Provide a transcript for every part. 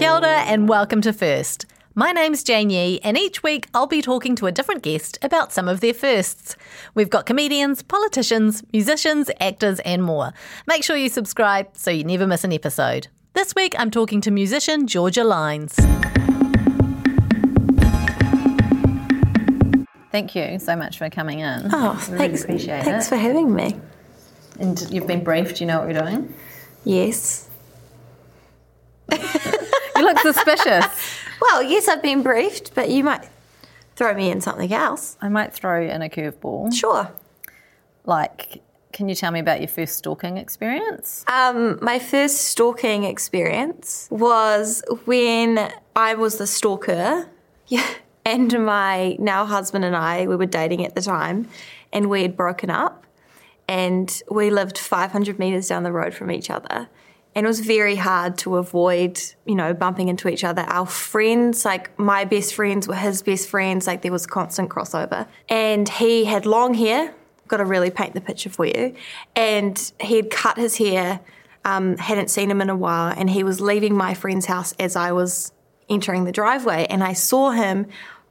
Kia ora and welcome to First. My name's Jane Yee, and each week I'll be talking to a different guest about some of their firsts. We've got comedians, politicians, musicians, actors, and more. Make sure you subscribe so you never miss an episode. This week I'm talking to musician Georgia Lines. Thank you so much for coming in. Oh, really thanks. appreciate thanks it. for having me. and you've been briefed. You know what you're doing. Yes. You look suspicious. Well, yes, I've been briefed, but you might throw me in something else. I might throw in a curveball. Sure. Like, can you tell me about your first stalking experience? Um, my first stalking experience was when I was the stalker. Yeah. And my now husband and I, we were dating at the time, and we had broken up, and we lived 500 meters down the road from each other. And it was very hard to avoid, you know, bumping into each other. Our friends, like my best friends were his best friends, like there was constant crossover. And he had long hair, got to really paint the picture for you. And he had cut his hair, um, hadn't seen him in a while, and he was leaving my friend's house as I was entering the driveway. And I saw him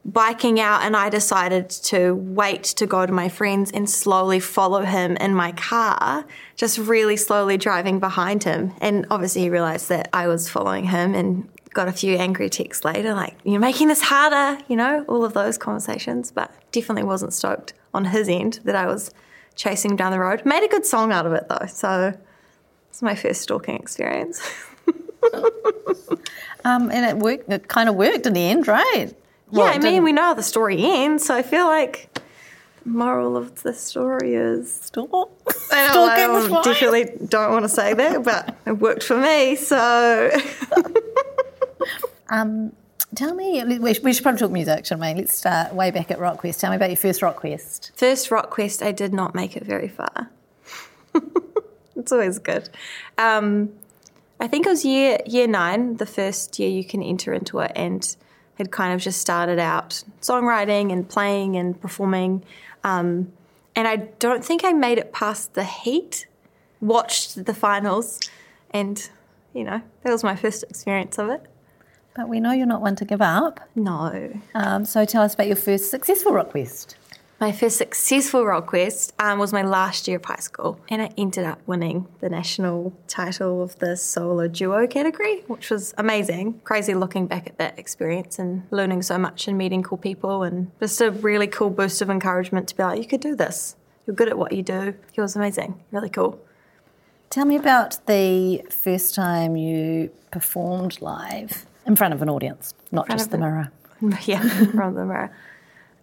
biking out, and I decided to wait to go to my friend's and slowly follow him in my car, just really slowly driving behind him. And obviously, he realized that I was following him and got a few angry texts later, like, you're making this harder, you know, all of those conversations, but definitely wasn't stoked on his end that I was chasing him down the road. Made a good song out of it though, so it's my first stalking experience. Um, and it worked. It kind of worked in the end, right? Yeah, I mean, we know how the story ends, so I feel like moral of the story is stalk. I know, I don't- definitely don't want to say that, but it worked for me, so Um, tell me. We should, we should probably talk music, shouldn't we? Let's start way back at Rock Quest. Tell me about your first Rock Quest. First rock quest, I did not make it very far. it's always good. Um, I think it was year year nine, the first year you can enter into it, and had kind of just started out songwriting and playing and performing. Um, and I don't think I made it past the heat. Watched the finals, and you know that was my first experience of it. But we know you're not one to give up. No, Um, so tell us about your first successful Rock Quest. My first successful rock quest um, was my last year of high school, and I ended up winning the national title of the solo duo category, which was amazing. Crazy looking back at that experience and learning so much and meeting cool people, and just a really cool boost of encouragement to be like, you could do this. You're good at what you do. It was amazing, really cool. Tell me about the first time you performed live in front of an audience, not just the mirror. yeah, from the mirror.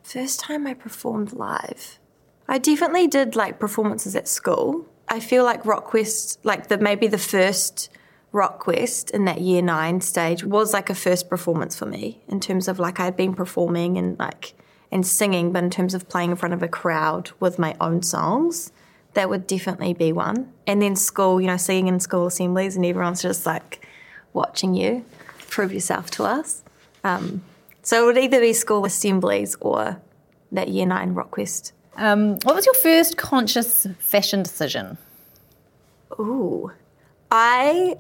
First time I performed live. I definitely did like performances at school. I feel like Rockquest, like the maybe the first Rockquest in that year nine stage was like a first performance for me in terms of like I'd been performing and like and singing, but in terms of playing in front of a crowd with my own songs, that would definitely be one. And then school, you know, singing in school assemblies and everyone's just like watching you prove yourself to us. Um, so it would either be school assemblies or that year nine Rock Quest. Um, what was your first conscious fashion decision? Ooh. I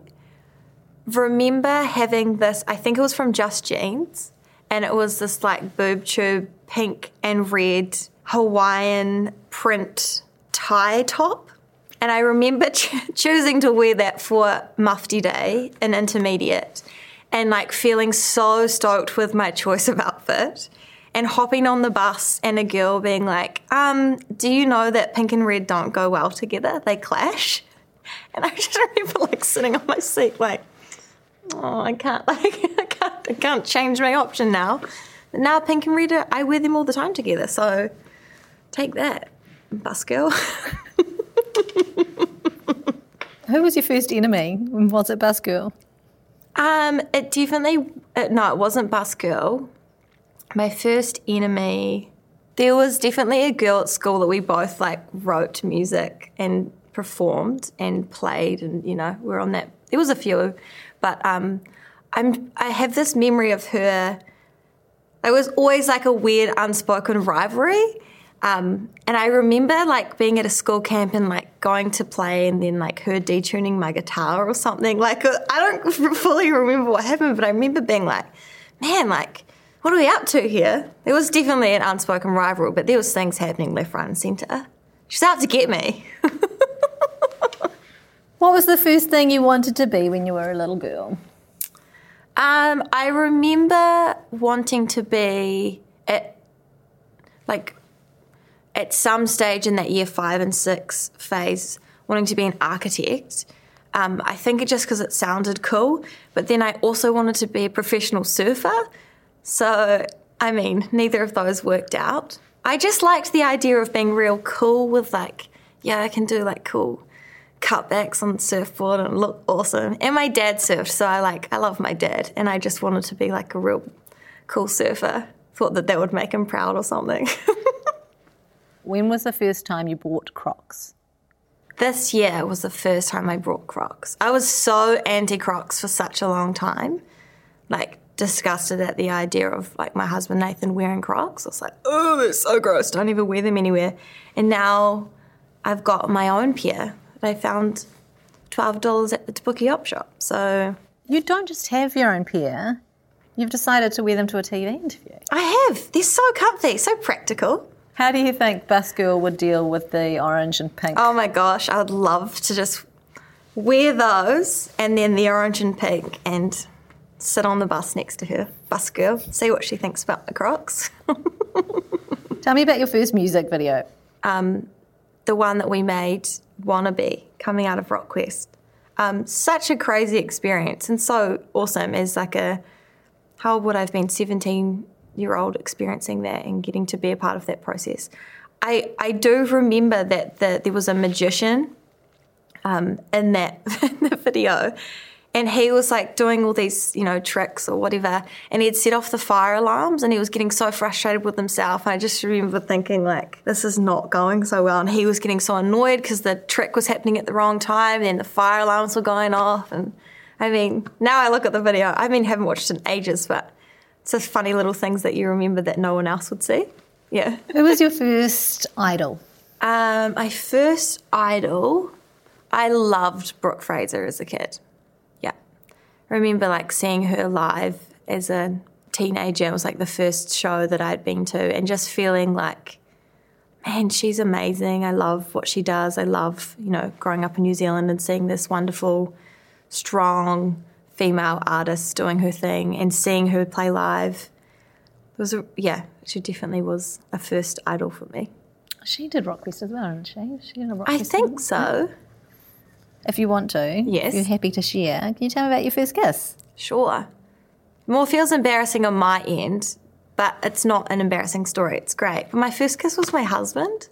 remember having this, I think it was from Just Jeans, and it was this like boob tube pink and red Hawaiian print tie top. And I remember ch- choosing to wear that for Mufti Day in intermediate and like feeling so stoked with my choice of outfit and hopping on the bus and a girl being like, um, do you know that pink and red don't go well together? They clash. And I just remember like sitting on my seat like, oh, I can't like I can't I can't change my option now. But now pink and red I wear them all the time together, so take that, bus girl. Who was your first enemy? Was it Bus Girl? Um, it definitely uh, no, it wasn't bus girl. My first enemy. There was definitely a girl at school that we both like wrote music and performed and played, and you know we are on that. There was a few, but um, I'm I have this memory of her. It was always like a weird unspoken rivalry. Um, and I remember like being at a school camp and like going to play and then like her detuning my guitar or something. Like uh, I don't fully remember what happened, but I remember being like, man, like what are we up to here? There was definitely an unspoken rivalry, but there was things happening left, right, and centre. She's out to get me. What was the first thing you wanted to be when you were a little girl? Um, I remember wanting to be at like at some stage in that year five and six phase, wanting to be an architect. Um, I think it just because it sounded cool, but then I also wanted to be a professional surfer. So, I mean, neither of those worked out. I just liked the idea of being real cool with like, yeah, I can do like cool cutbacks on the surfboard and look awesome. And my dad surfed, so I like I love my dad, and I just wanted to be like a real cool surfer. Thought that that would make him proud or something. When was the first time you bought Crocs? this year was the first time I brought Crocs. I was so anti Crocs for such a long time, like disgusted at the idea of like my husband Nathan wearing Crocs. I was like, oh, they're so gross. Don't even wear them anywhere. And now I've got my own pair that I found twelve dollars at the Tabuki Op Shop. So You don't just have your own pair. You've decided to wear them to a TV interview. I have. They're so comfy, so practical. How do you think Bus Girl would deal with the orange and pink? Oh my gosh, I would love to just wear those and then the orange and pink and sit on the bus next to her, bus girl, see what she thinks about the Crocs. Tell me about your first music video. the one that we made, Wannabe, coming out of RockQuest. Um, such a crazy experience and so awesome as like a, how old would I have been, 17 year old experiencing that and getting to be a part of that process. I, I do remember that the, there was a magician um, in that in the video. And he was like doing all these, you know, tricks or whatever. And he'd set off the fire alarms and he was getting so frustrated with himself. I just remember thinking, like, this is not going so well. And he was getting so annoyed because the trick was happening at the wrong time. And the fire alarms were going off. And I mean, now I look at the video, I mean, haven't watched it in ages, but just funny little things that you remember that no one else would see. Yeah. Who was your first idol? Um, my first idol, I loved Brooke Fraser as a kid. Yeah. I remember like seeing her live as a teenager. It was like the first show that I'd been to and just feeling like, man, she's amazing. I love what she does. I love, you know, growing up in New Zealand and seeing this wonderful, strong female artist doing her thing and seeing her play live. It was a, yeah, she definitely was a first idol for me. She did Rockquest as well, didn't she? She did a Rockquest I think so. If you want to, Yes. you're happy to share, can you tell me about your first kiss? Sure. More feels embarrassing on my end, but it's not an embarrassing story. It's great. But my first kiss was my husband.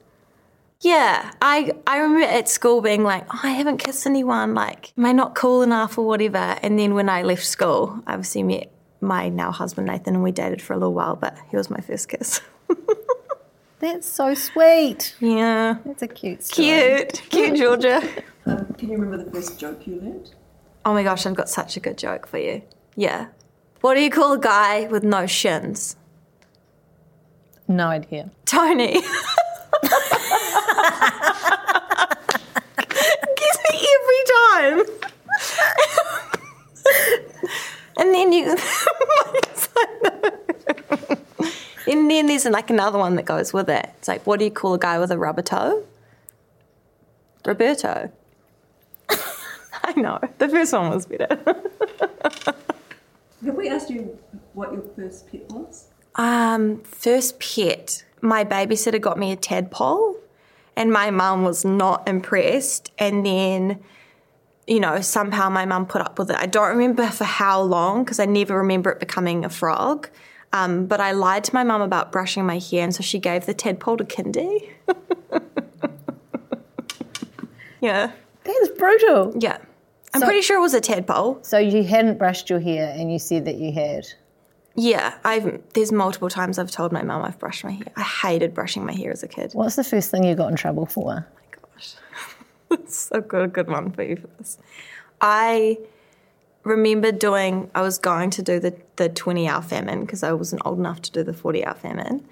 Yeah, I I remember at school being like, oh, I haven't kissed anyone. Like, am I not cool enough or whatever? And then when I left school, I obviously met my now husband Nathan, and we dated for a little while. But he was my first kiss. That's so sweet. yeah, That's a cute story. cute, cute Georgia. Um, can you remember the first joke you learned? Oh my gosh, I've got such a good joke for you. Yeah. What do you call a guy with no shins? No idea. Tony. time. and then you. and then there's like another one that goes with it. It's like, what do you call a guy with a rubber toe? Roberto. I know. The first one was better. Have we asked you what your first pet was? Um, first pet, my babysitter got me a tadpole, and my mum was not impressed. And then, you know, somehow my mum put up with it. I don't remember for how long because I never remember it becoming a frog. Um, but I lied to my mum about brushing my hair, and so she gave the tadpole to Kindy. yeah, That's brutal. yeah. I'm So- pretty sure it was a tadpole. So you hadn't brushed your hair and you said that you had. Yeah, I've there's multiple times I've told my mum I've brushed my hair. I hated brushing my hair as a kid. What's the first thing you got in trouble for? so good, a good one for you for this. I remember doing, I was going to do the, the 20 hour famine because I wasn't old enough to do the 40 hour famine.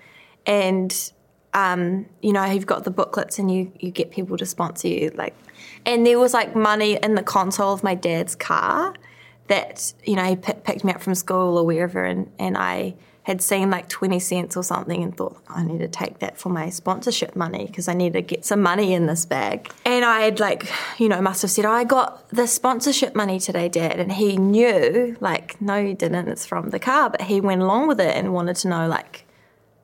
And, um, you know, you've got the booklets and you, you get people to sponsor you. Like, and there was like money in the console of my dad's car that, you know, he p- picked me up from school or wherever and, and I had seen like 20 cents or something and thought, I need to take that for my sponsorship money because I need to get some money in this bag. And I had like, you know, must have said, oh, I got the sponsorship money today, Dad. And he knew, like, no, you didn't, it's from the car. But he went along with it and wanted to know, like,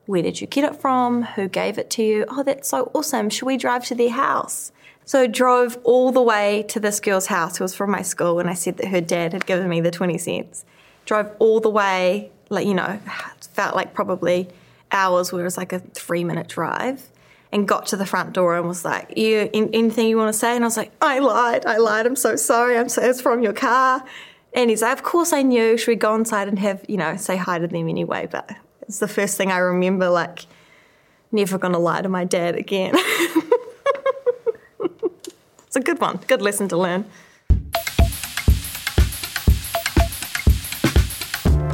where did you get it from? Who gave it to you? Oh, that's so awesome. Should we drive to their house? So I drove all the way to this girl's house who was from my school and I said that her dad had given me the 20 cents. Drove all the way, like, you know, felt like probably hours where it was like a three minute drive and got to the front door and was like, you, an- anything you want to say? And I was like, I lied, I lied, I'm so sorry, I'm so, it's from your car. And he's like, of course I knew, should we go inside and have, you know, say hi to them anyway? But it's the first thing I remember, like, never gonna lie to my dad again. it's a good one, good lesson to learn.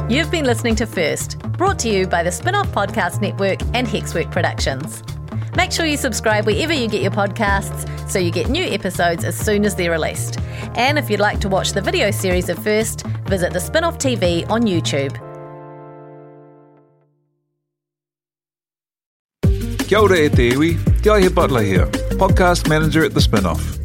You've been listening to First, brought to you by the Spinoff Podcast Network and Hexwork Productions. Make sure you subscribe wherever you get your podcasts so you get new episodes as soon as they're released. And if you'd like to watch the video series of First, visit the Spinoff TV on YouTube. Kia ora e te iwi, Butler here, podcast manager at The Spinoff.